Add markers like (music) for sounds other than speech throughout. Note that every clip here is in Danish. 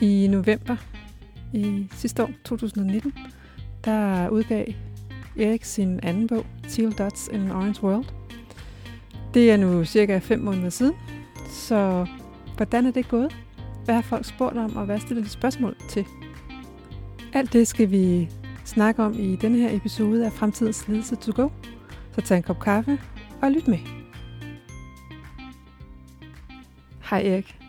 I november i sidste år, 2019, der udgav Erik sin anden bog, Teal Dots in an Orange World. Det er nu cirka 5 måneder siden, så hvordan er det gået? Hvad har folk spurgt om, og hvad stiller de spørgsmål til? Alt det skal vi snakke om i denne her episode af Fremtidens Ledelse to Go. Så tag en kop kaffe og lyt med. Hej Erik.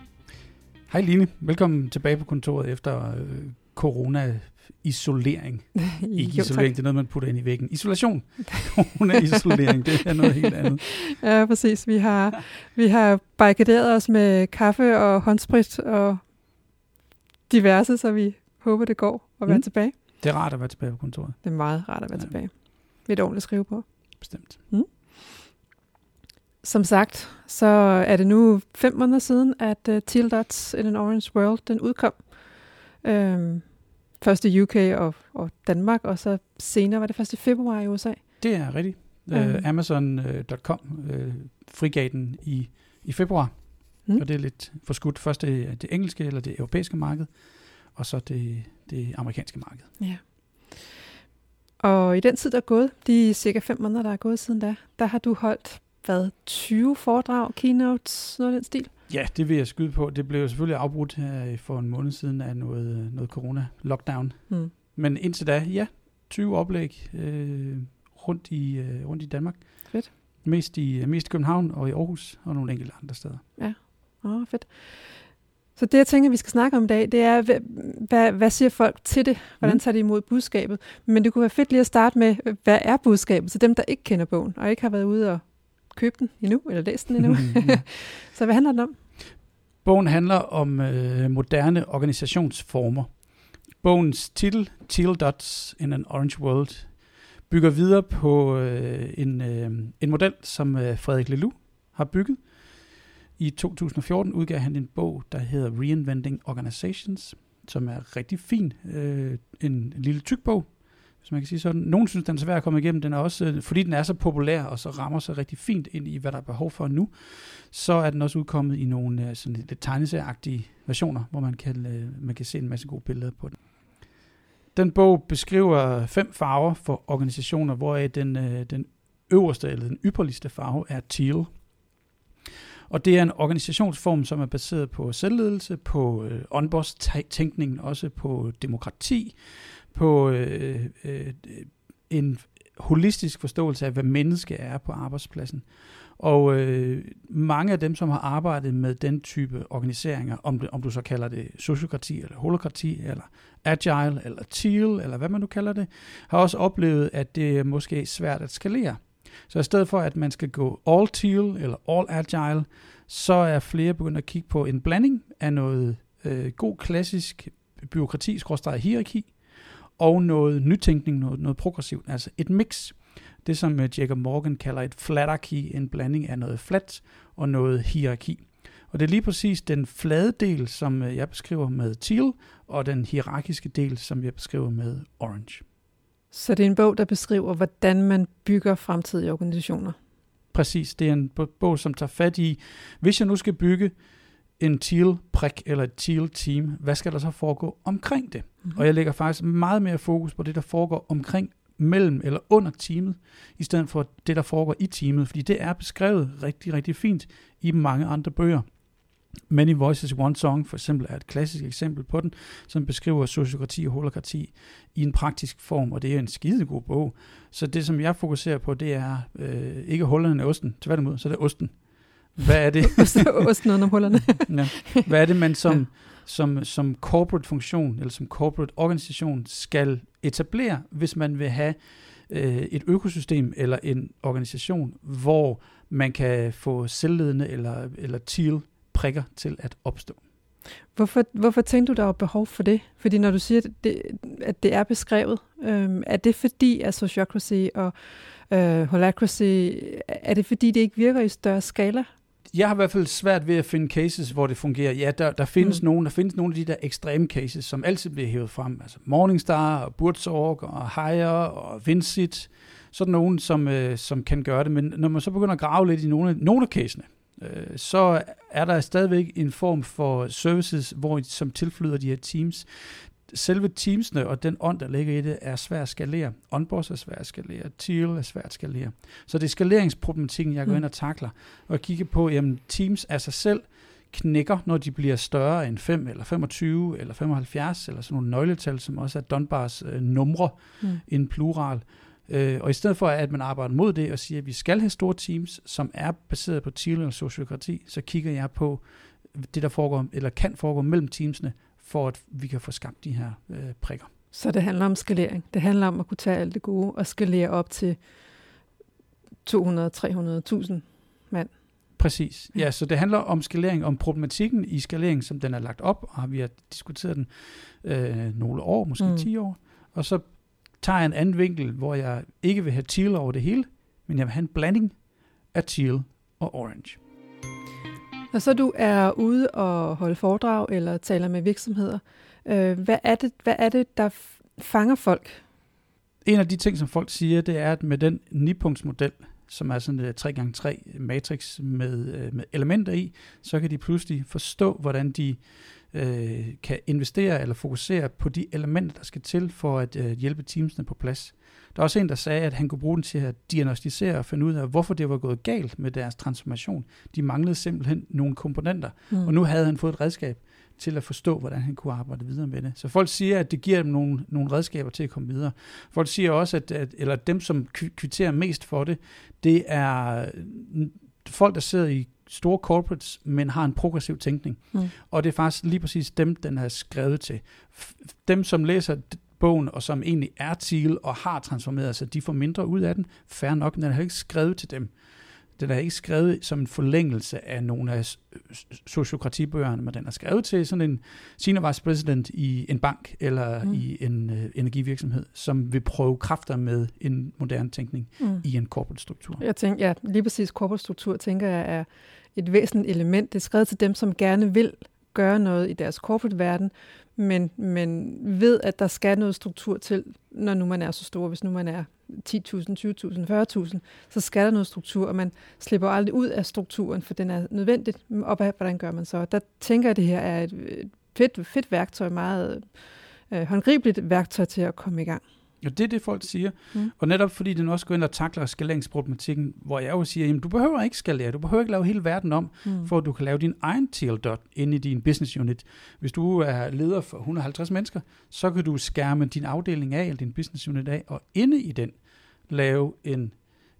Hej Line, velkommen tilbage på kontoret efter øh, corona-isolering. (laughs) Ikke Jo, isolering, det er noget, man putter ind i væggen. Isolation. (laughs) Corona-isolering, det er noget helt andet. (laughs) Ja, præcis. Vi har, vi har barrikaderet os med kaffe og håndsprit og diverse, så vi håber, det går at være mm. Mm. tilbage. Det er rart at være tilbage på kontoret, Det er meget rart at være Ja. tilbage. Med et ordentligt skrive på. bestemt. Som sagt, så er det nu fem måneder siden, at uh, Teal Dots in an Orange World, den udkom. Øhm, først i UK og, og Danmark, og så senere var det først i februar i USA. Det er rigtigt. Mm. Uh, Amazon.com uh, frigav den i, i februar, Mm. mm. og det er lidt forskudt. Først det, det engelske eller det europæiske marked, og så det, det amerikanske marked. Ja. Og i den tid, der er gået, de cirka fem måneder, der er gået siden da, der har du holdt, hvad, 20 foredrag, keynotes, noget af den stil? Ja, det vil jeg skyde på. Det blev jo selvfølgelig afbrudt her for en måned siden af noget, noget corona-lockdown. Mm. Men indtil da, ja, 20 oplæg øh, rundt, i, øh, rundt i Danmark. Fedt. Mest i, mest i København og i Aarhus og nogle enkelte andre steder. Åh, oh, fedt. Så det, jeg tænker, vi skal snakke om i dag, det er, hvad, hvad, hvad siger folk til det? Hvordan Mm. tager de imod budskabet? Men det kunne være fedt lige at starte med, hvad er budskabet til dem, der ikke kender bogen, og ikke har været ude og købe den endnu, eller læst den endnu? (laughs) (laughs) Så hvad handler den om? Bogen handler om øh, moderne organisationsformer. Bogens titel, Teal Dots in an Orange World, bygger videre på øh, en, øh, en model, som øh, Frederik Lelou har bygget. I 2014 udgav han en bog, der hedder Reinventing Organizations, som er rigtig fin. Øh, en, en lille tyk bog, hvis man kan sige sådan. Nogle synes, den er svær at komme igennem. Den er også, øh, fordi den er så populær, og så rammer sig rigtig fint ind i, hvad der er behov for nu, så er den også udkommet i nogle øh, sådan lidt tegneserieagtige versioner, hvor man kan, øh, man kan se en masse gode billeder på den. Den bog beskriver fem farver for organisationer, hvoraf den, den øverste eller den ypperligste farve er teal. Og det er en organisationsform, som er baseret på selvledelse, på onboss-tænkning, også på demokrati, på øh, øh, en holistisk forståelse af, hvad menneske er på arbejdspladsen. Og øh, mange af dem, som har arbejdet med den type organiseringer, om, det, om du så kalder det sociokrati, eller holokrati, eller agile, eller teal, eller hvad man nu kalder det, har også oplevet, at det er måske svært at skalere. Så i stedet for, at man skal gå all teal, eller all agile, så er flere begyndt at kigge på en blanding af noget øh, god klassisk byråkrati, hierarki, og noget nytænkning, noget, noget progressivt, altså et mix. Det som øh, Jacob Morgan kalder et flatarki, en blanding af noget flat og noget hierarki. Og det er lige præcis den flade del, som øh, jeg beskriver med teal, og den hierarkiske del, som jeg beskriver med orange. Så det er en bog, der beskriver, hvordan man bygger fremtidige organisationer. Præcis, det er en bo- bog, som tager fat i, hvis jeg nu skal bygge en teal-prik eller et teal-team, hvad skal der så foregå omkring det? Mm-hmm. Og jeg lægger faktisk meget mere fokus på det, der foregår omkring, mellem eller under teamet, i stedet for det, der foregår i teamet, fordi det er beskrevet rigtig, rigtig fint i mange andre bøger. Many Voices One Song for eksempel er et klassisk eksempel på den, som beskriver sociokrati og holokrati i en praktisk form, og det er en skidegod bog. Så det, som jeg fokuserer på, det er øh, ikke hullerne i osten, tværtimod, så det er osten. Hvad er det? (laughs) Osten under hullerne. ja. Hvad er det, man som, som, som corporate funktion, eller som corporate organisation, skal etablere, hvis man vil have øh, et økosystem eller en organisation, hvor man kan få selvledende eller, eller teal prikker til at opstå. Hvorfor, hvorfor tænkte du, der var behov for det? Fordi når du siger, at det, at det er beskrevet, øhm, er det fordi, at sociocracy og øh, holacracy, er det fordi, det ikke virker i større skala? Jeg har i hvert fald svært ved at finde cases, hvor det fungerer. Ja, der, der findes mm. nogle, der findes nogle af de der ekstreme cases, som altid bliver hævet frem. Altså Morningstar og Burzorg og Hire og Vincit. Sådan nogen, som, øh, som kan gøre det. Men når man så begynder at grave lidt i nogle, nogle af casene, øh, så er der stadigvæk en form for services, hvor som tilflyder de her teams. Selve teamsene og den ånd, der ligger i det, er svært at skalere. Onboards er svært at skalere. Teal er svært at skalere. Så det er skaleringsproblematikken, jeg går Mm. ind og takler. Og kigger på, jamen teams af sig selv knækker, når de bliver større end 5 eller 25 eller 75, eller sådan nogle nøgletal, som også er Dunbars øh, numre, Mm. en plural. Øh, og i stedet for, at man arbejder mod det og siger, at vi skal have store teams, som er baseret på teal og sociokrati, så kigger jeg på det, der foregår, eller kan foregå mellem teamsene, for at vi kan få skabt de her øh, prikker. Så det handler om skalering. Det handler om at kunne tage alt det gode og skalere op til 200, 300, 1000 mand. Præcis. Ja. Så det handler om skalering, om problematikken i skalering, som den er lagt op, og vi har diskuteret den øh, nogle år, måske mm. 10 år. Og så tager jeg en anden vinkel, hvor jeg ikke vil have teal over det hele, men jeg vil have en blanding af teal og orange. Når så du er ude og holde foredrag eller taler med virksomheder, øh, hvad, er det, hvad er det, der fanger folk? En af de ting, som folk siger, det er, at med den 9-punktsmodel, som er sådan øh, en 3x3 matrix med, øh, med elementer i, så kan de pludselig forstå, hvordan de øh, kan investere eller fokusere på de elementer, der skal til for at øh, hjælpe teamsene på plads. Der er også en, der sagde, at han kunne bruge den til at diagnostisere og finde ud af, hvorfor det var gået galt med deres transformation. De manglede simpelthen nogle komponenter, Mm. og nu havde han fået et redskab til at forstå, hvordan han kunne arbejde videre med det. Så folk siger, at det giver dem nogle, nogle redskaber til at komme videre. Folk siger også, at, at eller dem, som kvi- kvitterer mest for det, det er mm, folk, der sidder i store corporates, men har en progressiv tænkning. Mm. Og det er faktisk lige præcis dem, den er skrevet til. Dem, som læser bogen, og som egentlig er til og har transformeret sig, de får mindre ud af den. Færre nok, men den er ikke skrevet til dem. Den er ikke skrevet som en forlængelse af nogle af sociokratibøgerne, men den er skrevet til sådan en senior vice president i en bank eller mm. i en øh, energivirksomhed, som vil prøve kræfter med en moderne tænkning Mm. i en corporate struktur. Jeg tænker, ja, lige præcis corporate struktur, tænker jeg, er et væsentligt element. Det er skrevet til dem, som gerne vil gøre noget i deres corporate verden, men, men ved, at der skal noget struktur til, når nu man er så stor. Hvis nu man er 10.000, 20.000, 40.000, så skal der noget struktur, og man slipper aldrig ud af strukturen, for den er nødvendig. Og hvad- hvordan gør man så? Der tænker jeg, at det her er et et fedt, fedt værktøj, meget øh, håndgribeligt værktøj til at komme i gang. Og det er det, folk siger. Mm. Og netop fordi den også går ind og takler skaleringsproblematikken, hvor jeg jo siger, jamen du behøver ikke skalere, du behøver ikke lave hele verden om, Mm. for at du kan lave din egen TL dot inde i din business unit. Hvis du er leder for 150 mennesker, så kan du skærme din afdeling af, eller din business unit af, og inde i den lave en,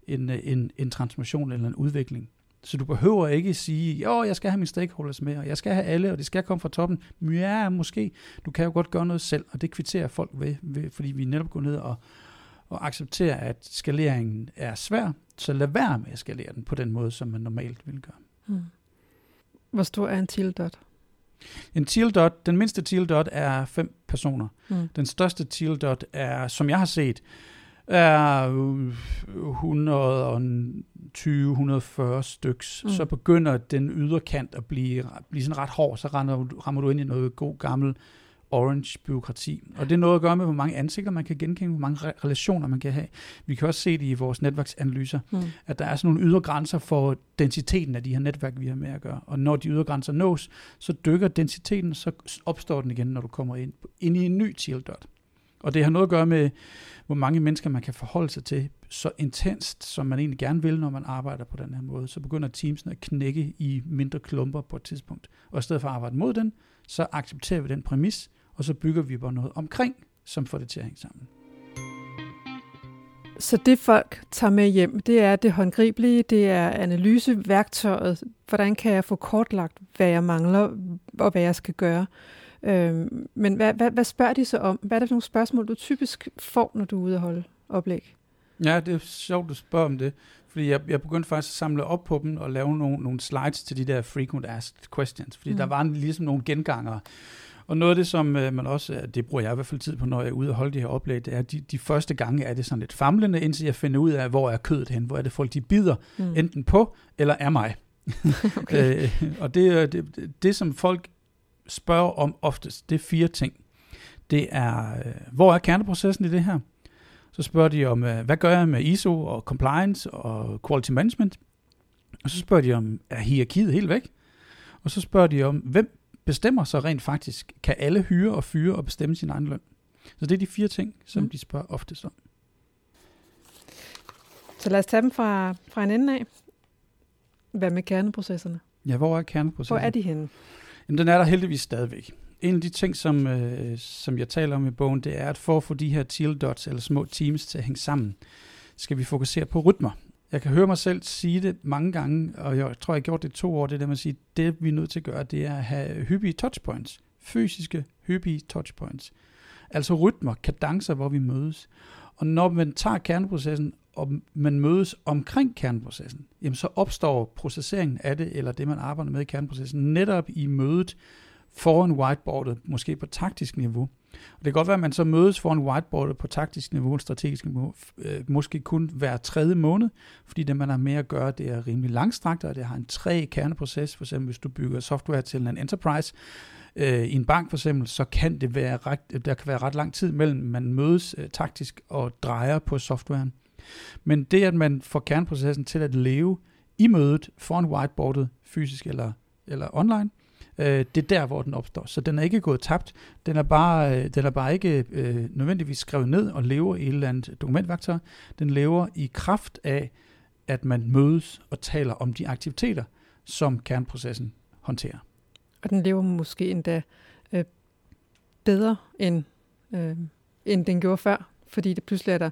en, en, en transformation eller en udvikling. Så du behøver ikke sige, jo, jeg skal have mine stakeholders med, og jeg skal have alle, og det skal komme fra toppen. Ja, måske. Du kan jo godt gøre noget selv, og det kvitterer folk ved, ved fordi vi netop går ned og, og accepterer, at skaleringen er svær, så lad være med at skalere den på den måde, som man normalt vil gøre. Mm. Hvor stor er en teal dot? En teal dot, den mindste teal dot er fem personer. Mm. Den største teal dot er, som jeg har set, er øh, 120-140 styks. Mm. Så begynder den yderkant at blive, blive sådan ret hård, så rammer, du- rammer du ind i noget god gammel orange byråkrati. Og det er noget at gøre med, hvor mange ansigter man kan genkende, hvor mange re- relationer man kan have. Vi kan også se det i vores netværksanalyser, Mm. at der er sådan nogle ydre grænser for densiteten af de her netværk, vi har med at gøre. Og når de ydre grænser nås, så dykker densiteten, så opstår den igen, når du kommer ind, ind i en ny dot. Og det har noget at gøre med, hvor mange mennesker man kan forholde sig til så intenst, som man egentlig gerne vil, når man arbejder på den her måde. Så begynder teamsene at knække i mindre klumper på et tidspunkt. Og i stedet for at arbejde mod den, så accepterer vi den præmis, og så bygger vi bare noget omkring, som får det til at hænge sammen. Så det folk tager med hjem, det er det håndgribelige, det er analyseværktøjet. Hvordan kan jeg få kortlagt, hvad jeg mangler, og hvad jeg skal gøre? Øhm, men hvad, hvad, hvad spørger de så om? Hvad er det for nogle spørgsmål, du typisk får, når du er ude at holde oplæg? Ja, det er sjovt, du spørger om det, fordi jeg, jeg begyndte faktisk at samle op på dem og lave nogle, nogle slides til de der frequent asked questions, fordi Mm. der var ligesom nogle gengangere. Og noget af det, som øh, man også, øh, det bruger jeg i hvert fald tid på, når jeg er ude og holde de her oplæg, det er, at de, de første gange er det sådan lidt famlende, indtil jeg finder ud af, hvor er kødet hen, hvor er det folk, de bider Mm. enten på eller er mig. (laughs) okay. (laughs) Øh, og det, er- det, det, det, som folk spørger om oftest, det er fire ting. Det er, øh, hvor er kerneprocessen i det her? Så spørger de om, øh, hvad gør jeg med ISO og compliance og quality management? Og så spørger de om, er hierarkiet helt væk? Og så spørger de om, hvem bestemmer så rent faktisk, kan alle hyre og fyre og bestemme sin egen løn? Så det er de fire ting, som mm. de spørger oftest om. Så lad os tage dem fra, fra en ende af. Hvad med kerneprocesserne? Ja, hvor er kerneprocessen? Hvor er de henne? Jamen, den er der heldigvis stadigvæk. En af de ting, som, øh, som jeg taler om i bogen, det er, at for at få de her teal dots, eller små teams, til at hænge sammen, skal vi fokusere på rytmer. Jeg kan høre mig selv sige det mange gange, og jeg tror, jeg har gjort det to år, det der med at sige, det vi er nødt til at gøre, det er at have hyppige touchpoints. Fysiske, hyppige touchpoints. Altså rytmer, kadencer, hvor vi mødes. Og når man tager kerneprocessen, og man mødes omkring kerneprocessen, jamen så opstår processeringen af det, eller det man arbejder med i kerneprocessen, netop i mødet foran whiteboardet, måske på taktisk niveau. Og det kan godt være, at man så mødes foran whiteboardet på taktisk niveau, og strategisk niveau, øh, måske kun hver tredje måned, fordi det, man har med at gøre, det er rimelig langstrakt, og det har en tre kerneproces. For eksempel, hvis du bygger software til en enterprise, øh, i en bank for eksempel, så kan det være ret, der kan være ret lang tid mellem, man mødes øh, taktisk og drejer på softwaren. Men det, at man får kerneprocessen til at leve i mødet foran whiteboardet, fysisk eller, eller online, øh, det er der, hvor den opstår. Så den er ikke gået tabt. Den er bare, øh, den er bare ikke øh, nødvendigvis skrevet ned og lever i et eller andet dokumentværktøj. Den lever i kraft af, at man mødes og taler om de aktiviteter, som kerneprocessen håndterer. Og den lever måske endda øh, bedre, end, øh, end den gjorde før, fordi det pludselig er der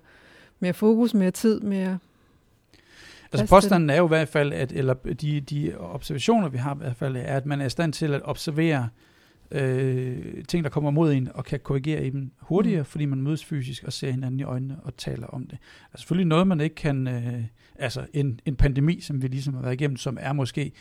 mere fokus, mere tid, mere Altså påstanden er jo i hvert fald, at, eller de, de observationer, vi har i hvert fald, er, at man er i stand til at observere øh, ting, der kommer mod en, og kan korrigere i dem hurtigere, mm. fordi man mødes fysisk og ser hinanden i øjnene og taler om det. Er selvfølgelig noget, man ikke kan, øh, altså en, en pandemi, som vi ligesom har været igennem, som er måske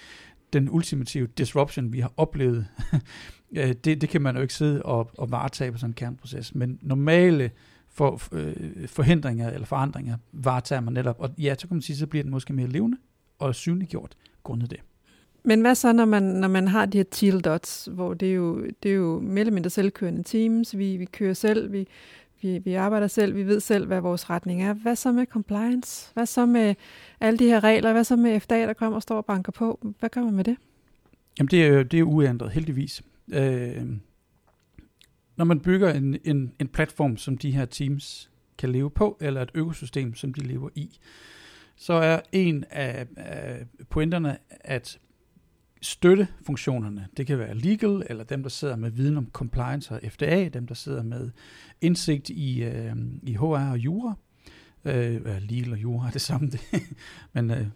den ultimative disruption, vi har oplevet, (laughs) øh, det, det kan man jo ikke sidde og, og varetage på sådan en kernproces. Men normale for, øh, forhindringer eller forandringer varetager man netop. Og ja, så kan man sige, så bliver den måske mere levende og synliggjort grundet det. Men hvad så, når man, når man har de her teal dots, hvor det er jo, det er jo mere eller mindre selvkørende teams, vi, vi kører selv, vi, vi, vi arbejder selv, vi ved selv, hvad vores retning er. Hvad så med compliance? Hvad så med alle de her regler? Hvad så med FDA, der kommer og står og banker på? Hvad gør man med det? Jamen det er, det er uændret, heldigvis. Øh, når man bygger en, en, en platform, som de her teams kan leve på, eller et økosystem, som de lever i, så er en af, af pointerne at støtte funktionerne. Det kan være legal, eller dem, der sidder med viden om compliance og FDA, dem, der sidder med indsigt i, øh, i HR og jura. Øh, legal og jura er det samme. Det. (laughs) Men øh,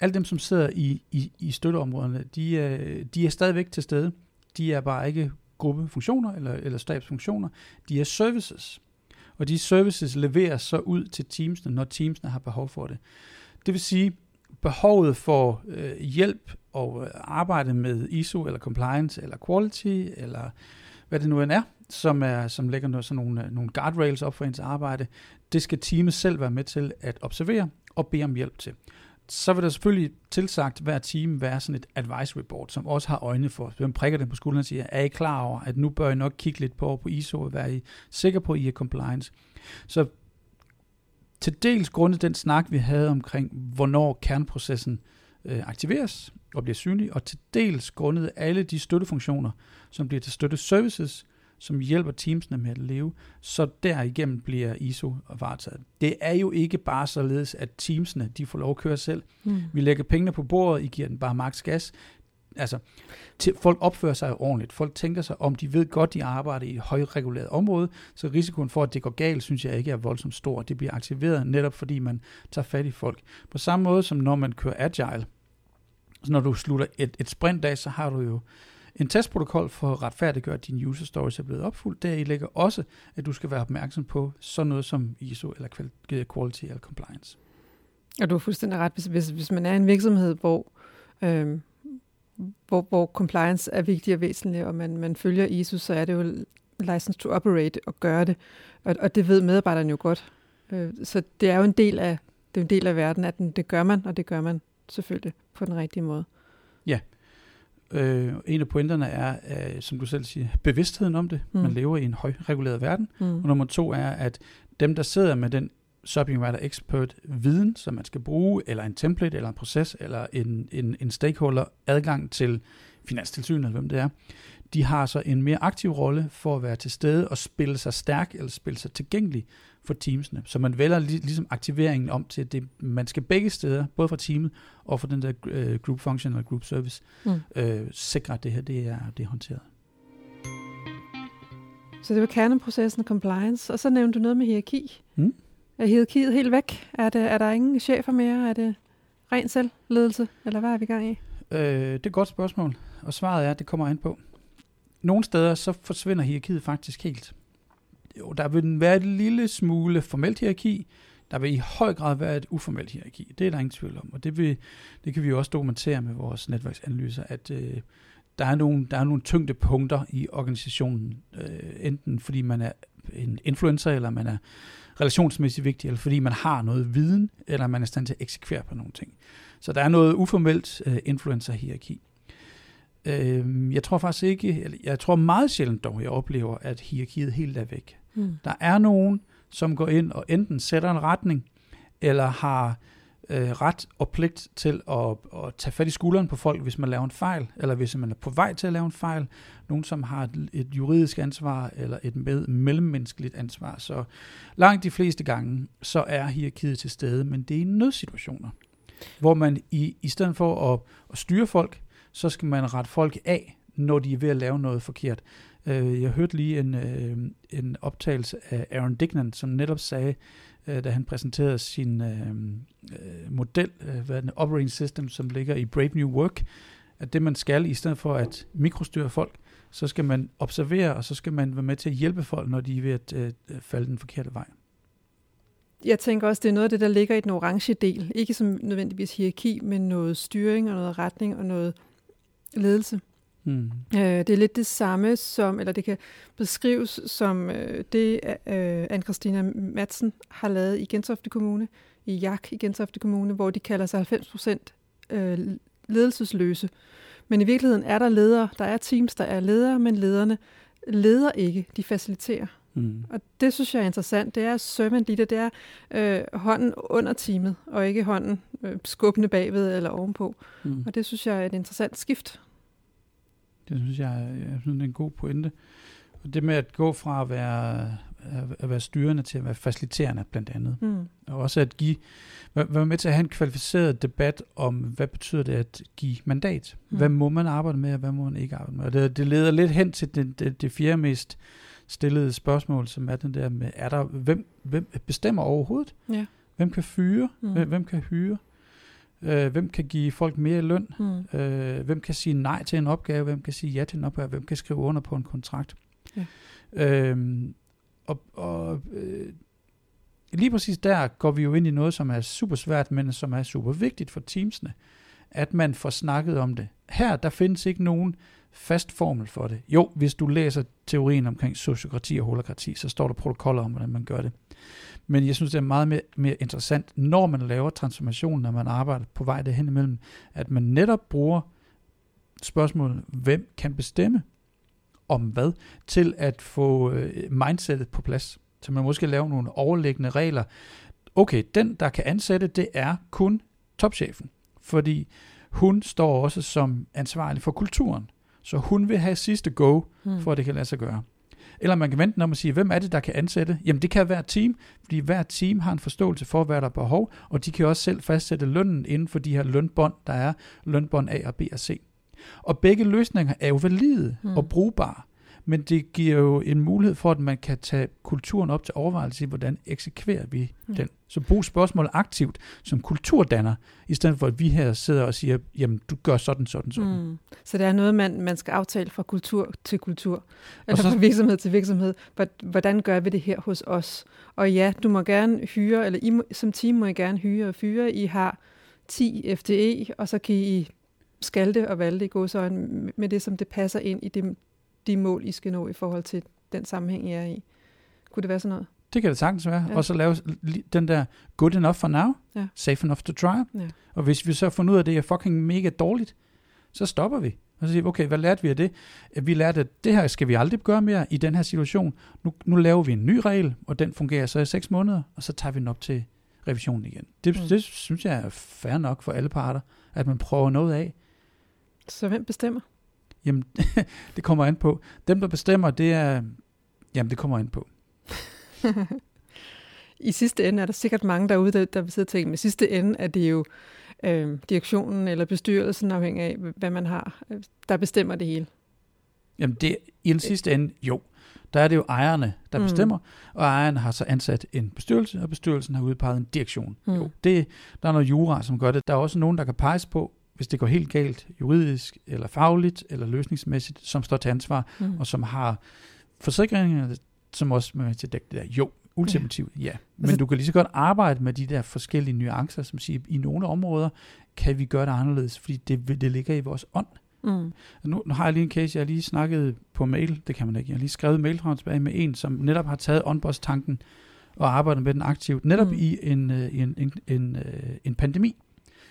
alle dem, som sidder i, i, i støtteområderne, de, øh, de er stadigvæk til stede. De er bare ikke gruppefunktioner eller, eller stabsfunktioner, de er services. Og de services leveres så ud til teamsene, når teamsene har behov for det. Det vil sige, behovet for øh, hjælp og øh, arbejde med ISO eller compliance eller quality eller hvad det nu end er, som, er, som lægger noget, sådan nogle, øh, nogle guardrails op for ens arbejde, det skal teamet selv være med til at observere og bede om hjælp til så vil der selvfølgelig tilsagt hver team være sådan et advisory board, som også har øjne for. Så man prikker dem på skulderen og siger, er I klar over, at nu bør I nok kigge lidt på, på ISO og være I sikker på, at I er compliance. Så til dels grundet den snak, vi havde omkring, hvornår kerneprocessen øh, aktiveres og bliver synlig, og til dels grundet alle de støttefunktioner, som bliver til støtte services, som hjælper teamsene med at leve, så derigennem bliver ISO varetaget. Det er jo ikke bare således, at teamsene de får lov at køre selv. Mm. Vi lægger pengene på bordet, I giver den bare max gas. Altså, til, folk opfører sig ordentligt. Folk tænker sig om, de ved godt, de arbejder i et højreguleret område, så risikoen for, at det går galt, synes jeg ikke er voldsomt stor. Det bliver aktiveret netop, fordi man tager fat i folk. På samme måde som når man kører agile. Så når du slutter et, et sprint af, så har du jo en testprotokol for at retfærdiggøre, at din user stories er blevet opfuldt, der i ligger også, at du skal være opmærksom på sådan noget som ISO eller quality eller compliance. Og du har fuldstændig ret, hvis, hvis, hvis man er en virksomhed, hvor, øh, hvor, hvor compliance er vigtig og væsentlig, og man, man følger ISO, så er det jo license to operate at gøre det. Og, og det ved medarbejderne jo godt. Øh, så det er jo en del af, det er en del af verden, at det gør man, og det gør man selvfølgelig på den rigtige måde. Ja, Øh, en af pointerne er, øh, som du selv siger, bevidstheden om det. Mm. Man lever i en højreguleret verden. Mm. Og nummer to er, at dem, der sidder med den subject matter expert viden, som man skal bruge, eller en template, eller en proces, eller en, en, en stakeholder adgang til finanstilsynet, eller hvem det er, de har så en mere aktiv rolle for at være til stede og spille sig stærk, eller spille sig tilgængelig for teamsene. Så man vælger lig, ligesom aktiveringen om til, det man skal begge steder, både for teamet og for den der øh, group function eller group service, mm. øh, sikre, at det her det er, det er håndteret. Så det var kerneprocessen compliance. Og så nævnte du noget med hierarki. Mm. Er hierarkiet helt væk? Er, det, er der ingen chefer mere? Er det ren selvledelse? Eller hvad er vi i gang i? Øh, det er et godt spørgsmål, og svaret er, at det kommer an på. Nogle steder så forsvinder hierarkiet faktisk helt. Jo, der vil være et lille smule formelt hierarki, der vil i høj grad være et uformelt hierarki. Det er der ingen tvivl om, og det, vil, det kan vi jo også dokumentere med vores netværksanalyser, at øh, der, er nogle, der er nogle tyngdepunkter i organisationen, øh, enten fordi man er en influencer, eller man er relationsmæssigt vigtig, eller fordi man har noget viden, eller man er i stand til at eksekvere på nogle ting. Så der er noget uformelt øh, influencer-hierarki. Øh, jeg tror faktisk ikke, eller jeg tror meget sjældent dog, jeg oplever, at hierarkiet helt er væk. Mm. Der er nogen, som går ind og enten sætter en retning, eller har øh, ret og pligt til at, at tage fat i skulderen på folk, hvis man laver en fejl, eller hvis man er på vej til at lave en fejl. Nogen, som har et, et juridisk ansvar, eller et med, mellemmenneskeligt ansvar. Så langt de fleste gange, så er hierarkiet til stede, men det er i nødsituationer, hvor man i, i stedet for at, at styre folk, så skal man rette folk af, når de er ved at lave noget forkert. Øh, jeg hørte lige en, øh, en optagelse af Aaron Dignan, som netop sagde, øh, da han præsenterede sin øh, øh, model, øh, hvad den operating system, som ligger i Brave New Work, at det man skal, i stedet for at mikrostyre folk, så skal man observere, og så skal man være med til at hjælpe folk, når de er ved at falde den forkerte vej. Jeg tænker også, det er noget af det, der ligger i den orange del. Ikke som nødvendigvis hierarki, men noget styring og noget retning og noget ledelse. Mm. Øh, det er lidt det samme som, eller det kan beskrives som øh, det, øh, Anne-Christina Madsen har lavet i Gentofte Kommune, i JAK i Gentofte Kommune, hvor de kalder sig 90 procent øh, ledelsesløse. Men i virkeligheden er der ledere, der er teams, der er ledere, men lederne leder ikke, de faciliterer. Mm. Og det synes jeg er interessant. Det er servant leader, det er øh, hånden under teamet, og ikke hånden øh, skubbende bagved eller ovenpå. Mm. Og det synes jeg er et interessant skift. Det synes jeg, jeg synes, det er en god pointe. Og det med at gå fra at være, at være styrende til at være faciliterende, blandt andet. Mm. Og også at give, være med til at have en kvalificeret debat om, hvad betyder det at give mandat? Mm. Hvad må man arbejde med, og hvad må man ikke arbejde med? Og det, det leder lidt hen til det, det, det fjerde mest stillede spørgsmål, som er den der med, er der, hvem, hvem bestemmer overhovedet? Ja. Hvem kan fyre? Mm. Hvem, hvem kan hyre? Øh, hvem kan give folk mere løn? Mm. Øh, hvem kan sige nej til en opgave? Hvem kan sige ja til en opgave? Hvem kan skrive under på en kontrakt? Ja. Øh, og og øh, lige præcis der går vi jo ind i noget, som er super svært, men som er super vigtigt for teamsene, at man får snakket om det. Her, der findes ikke nogen fast formel for det. Jo, hvis du læser teorien omkring sociokrati og holokrati, så står der protokoller om, hvordan man gør det. Men jeg synes, det er meget mere, mere interessant, når man laver transformation, når man arbejder på vej derhen imellem, at man netop bruger spørgsmålet, hvem kan bestemme om hvad, til at få øh, mindsetet på plads. Så man måske lave nogle overliggende regler. Okay, den, der kan ansætte, det er kun topchefen, fordi hun står også som ansvarlig for kulturen. Så hun vil have sidste go, hmm. for at det kan lade sig gøre. Eller man kan vente om at sige, hvem er det, der kan ansætte? Jamen det kan være team, fordi hver team har en forståelse for, hvad der er behov, og de kan også selv fastsætte lønnen inden for de her lønbånd, der er lønbånd A og B og C. Og begge løsninger er jo valide hmm. og brugbare men det giver jo en mulighed for, at man kan tage kulturen op til overvejelse i, hvordan eksekverer vi ja. den. Så brug spørgsmålet aktivt som kulturdanner, i stedet for at vi her sidder og siger, jamen du gør sådan, sådan, sådan. Mm. Så det er noget, man, man skal aftale fra kultur til kultur, eller så, fra virksomhed til virksomhed. Hvordan gør vi det her hos os? Og ja, du må gerne hyre, eller I må, som team må I gerne hyre og fyre. I har 10 FTE, og så kan I skalte og valgte i godsøjne med det, som det passer ind i det, de mål, I skal nå i forhold til den sammenhæng, I er i. Kunne det være sådan noget? Det kan det sagtens være. Ja. Og så lave den der good enough for now, ja. safe enough to try. Ja. Og hvis vi så får ud af, at det er fucking mega dårligt, så stopper vi. Og så siger vi, okay, hvad lærte vi af det? Vi lærte, at det her skal vi aldrig gøre mere i den her situation. Nu, nu laver vi en ny regel, og den fungerer så i seks måneder, og så tager vi den op til revisionen igen. Det, mm. det synes jeg er fair nok for alle parter, at man prøver noget af. Så hvem bestemmer? Jamen, (laughs) det kommer an på. Dem, der bestemmer, det er... Jamen, det kommer an på. (laughs) I sidste ende er der sikkert mange derude, der, der vil sidde og tænke, men i sidste ende er det jo øh, direktionen eller bestyrelsen, afhængig af, hvad man har, øh, der bestemmer det hele. Jamen, det, i den sidste ende, jo. Der er det jo ejerne, der mm. bestemmer, og ejerne har så ansat en bestyrelse, og bestyrelsen har udpeget en direktion. Mm. Jo, det, der er noget jura, som gør det. Der er også nogen, der kan peges på, hvis det går helt galt, juridisk, eller fagligt, eller løsningsmæssigt, som står til ansvar, mm. og som har forsikringer, som også med til at dække det der. Jo, ultimativt, ja. ja. Men altså, du kan lige så godt arbejde med de der forskellige nuancer, som siger, i nogle områder kan vi gøre det anderledes, fordi det, det ligger i vores ånd. Mm. Nu, nu har jeg lige en case, jeg har lige snakket på mail, det kan man ikke, jeg har lige skrevet mail fra tilbage med en, som netop har taget onboardstanken og arbejdet med den aktivt, netop mm. i en, øh, en, en, en, øh, en pandemi.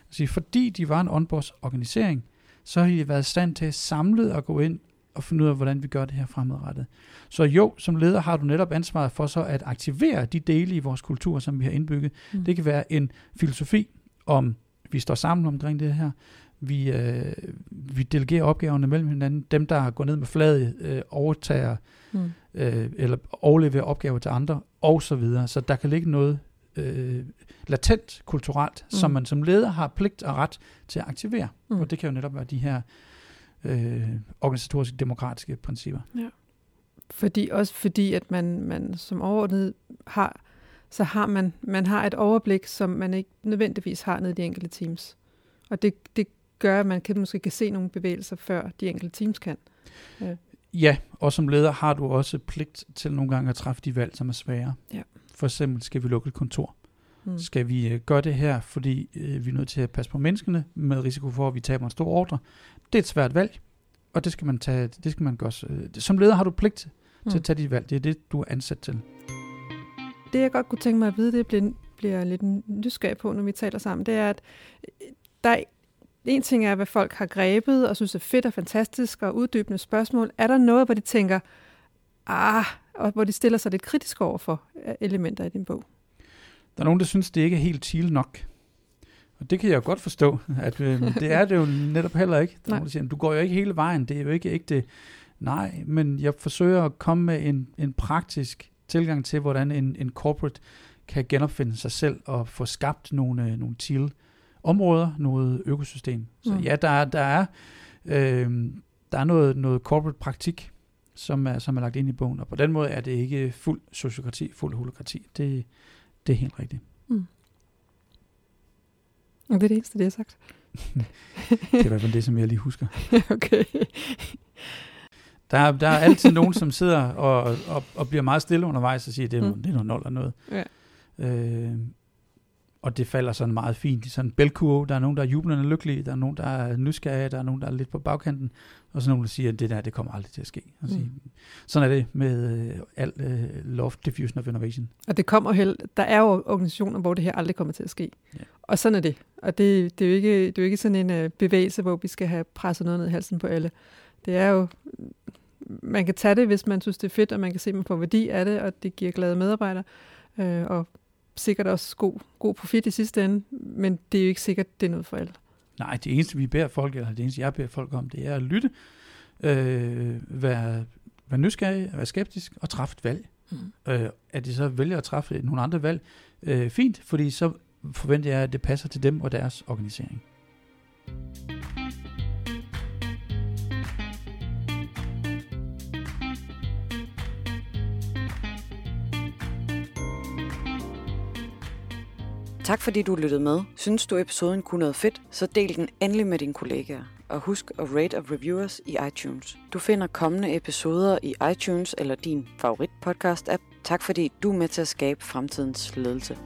Altså, fordi de var en onboardsorganisering, så har de været i stand til samlet at gå ind og finde ud af, hvordan vi gør det her fremadrettet. Så jo, som leder har du netop ansvaret for så at aktivere de dele i vores kultur, som vi har indbygget. Mm. Det kan være en filosofi om, vi står sammen omkring det her. Vi, øh, vi delegerer opgaverne mellem hinanden. Dem, der går ned med fladet, øh, overtager mm. øh, eller overleverer opgaver til andre, og så videre. Så der kan ligge noget øh, latent kulturelt, mm. som man som leder har pligt og ret til at aktivere. Mm. Og det kan jo netop være de her øh, organisatoriske demokratiske principper. Ja. Fordi også fordi, at man, man som overordnet har, så har man, man har et overblik, som man ikke nødvendigvis har ned i de enkelte teams. Og det, det gør, at man kan, måske kan se nogle bevægelser, før de enkelte teams kan. Ja. ja, og som leder har du også pligt til nogle gange at træffe de valg, som er svære. Ja. For eksempel skal vi lukke et kontor. Mm. Skal vi øh, gøre det her, fordi øh, vi er nødt til at passe på menneskene, med risiko for, at vi taber en stor ordre? Det er et svært valg, og det skal man tage, det skal man gøre. Øh, som leder har du pligt mm. til at tage dit valg. Det er det, du er ansat til. Det jeg godt kunne tænke mig at vide, det bliver, bliver lidt nysgerrig på, når vi taler sammen, det er, at der er en ting er, hvad folk har grebet og synes er fedt og fantastisk og uddybende spørgsmål. Er der noget, hvor de tænker, ah, og hvor de stiller sig lidt kritisk over for øh, elementer i din bog? Der er nogen, der synes, det ikke er helt chill nok. Og det kan jeg jo godt forstå, at øh, det er det jo (laughs) netop heller ikke. Der nogen, der siger, du går jo ikke hele vejen, det er jo ikke ægte. Nej, men jeg forsøger at komme med en, en praktisk tilgang til, hvordan en, en corporate kan genopfinde sig selv og få skabt nogle, øh, nogle til områder, noget økosystem. Så mm. ja, der er, der er, øh, der er noget, noget corporate praktik, som er, som er lagt ind i bogen, og på den måde er det ikke fuld sociokrati, fuld holokrati. Det, det er helt rigtigt. Mm. Og det er det eneste, det jeg har sagt. (laughs) det er i hvert fald det, som jeg lige husker. (laughs) okay. (laughs) Der er, der er altid nogen, som sidder og, og, og bliver meget stille undervejs og siger, det er, mm. det er noget nul eller noget. Ja. Øh, og det falder sådan meget fint i sådan en bælkurve. Der er nogen, der er jublende lykkelige, der er nogen, der er nysgerrige, der er nogen, der er lidt på bagkanten, og så nogen, der siger, at det der, det kommer aldrig til at ske. Sige, mm. Sådan er det med uh, al uh, love diffusion of innovation. Og det kommer held, der er jo organisationer, hvor det her aldrig kommer til at ske. Ja. Og sådan er det. Og det, det, er jo ikke, det er jo ikke sådan en uh, bevægelse, hvor vi skal have presset noget ned i halsen på alle. Det er jo, man kan tage det, hvis man synes, det er fedt, og man kan se, at man får værdi af det, og det giver glade medarbejdere. Uh, og sikkert også god, god profit i sidste ende, men det er jo ikke sikkert, det er noget for alle. Nej, det eneste, vi beder folk, eller det eneste, jeg beder folk om, det er at lytte, øh, være, være nysgerrig, være skeptisk og træffe et valg. Mm. Øh, at de så vælger at træffe nogle andre valg, øh, fint, fordi så forventer jeg, at det passer til dem og deres organisering. Tak fordi du lyttede med. Synes du episoden kunne noget fedt, så del den endelig med dine kollegaer. Og husk at rate og review os i iTunes. Du finder kommende episoder i iTunes eller din favorit podcast app. Tak fordi du er med til at skabe fremtidens ledelse.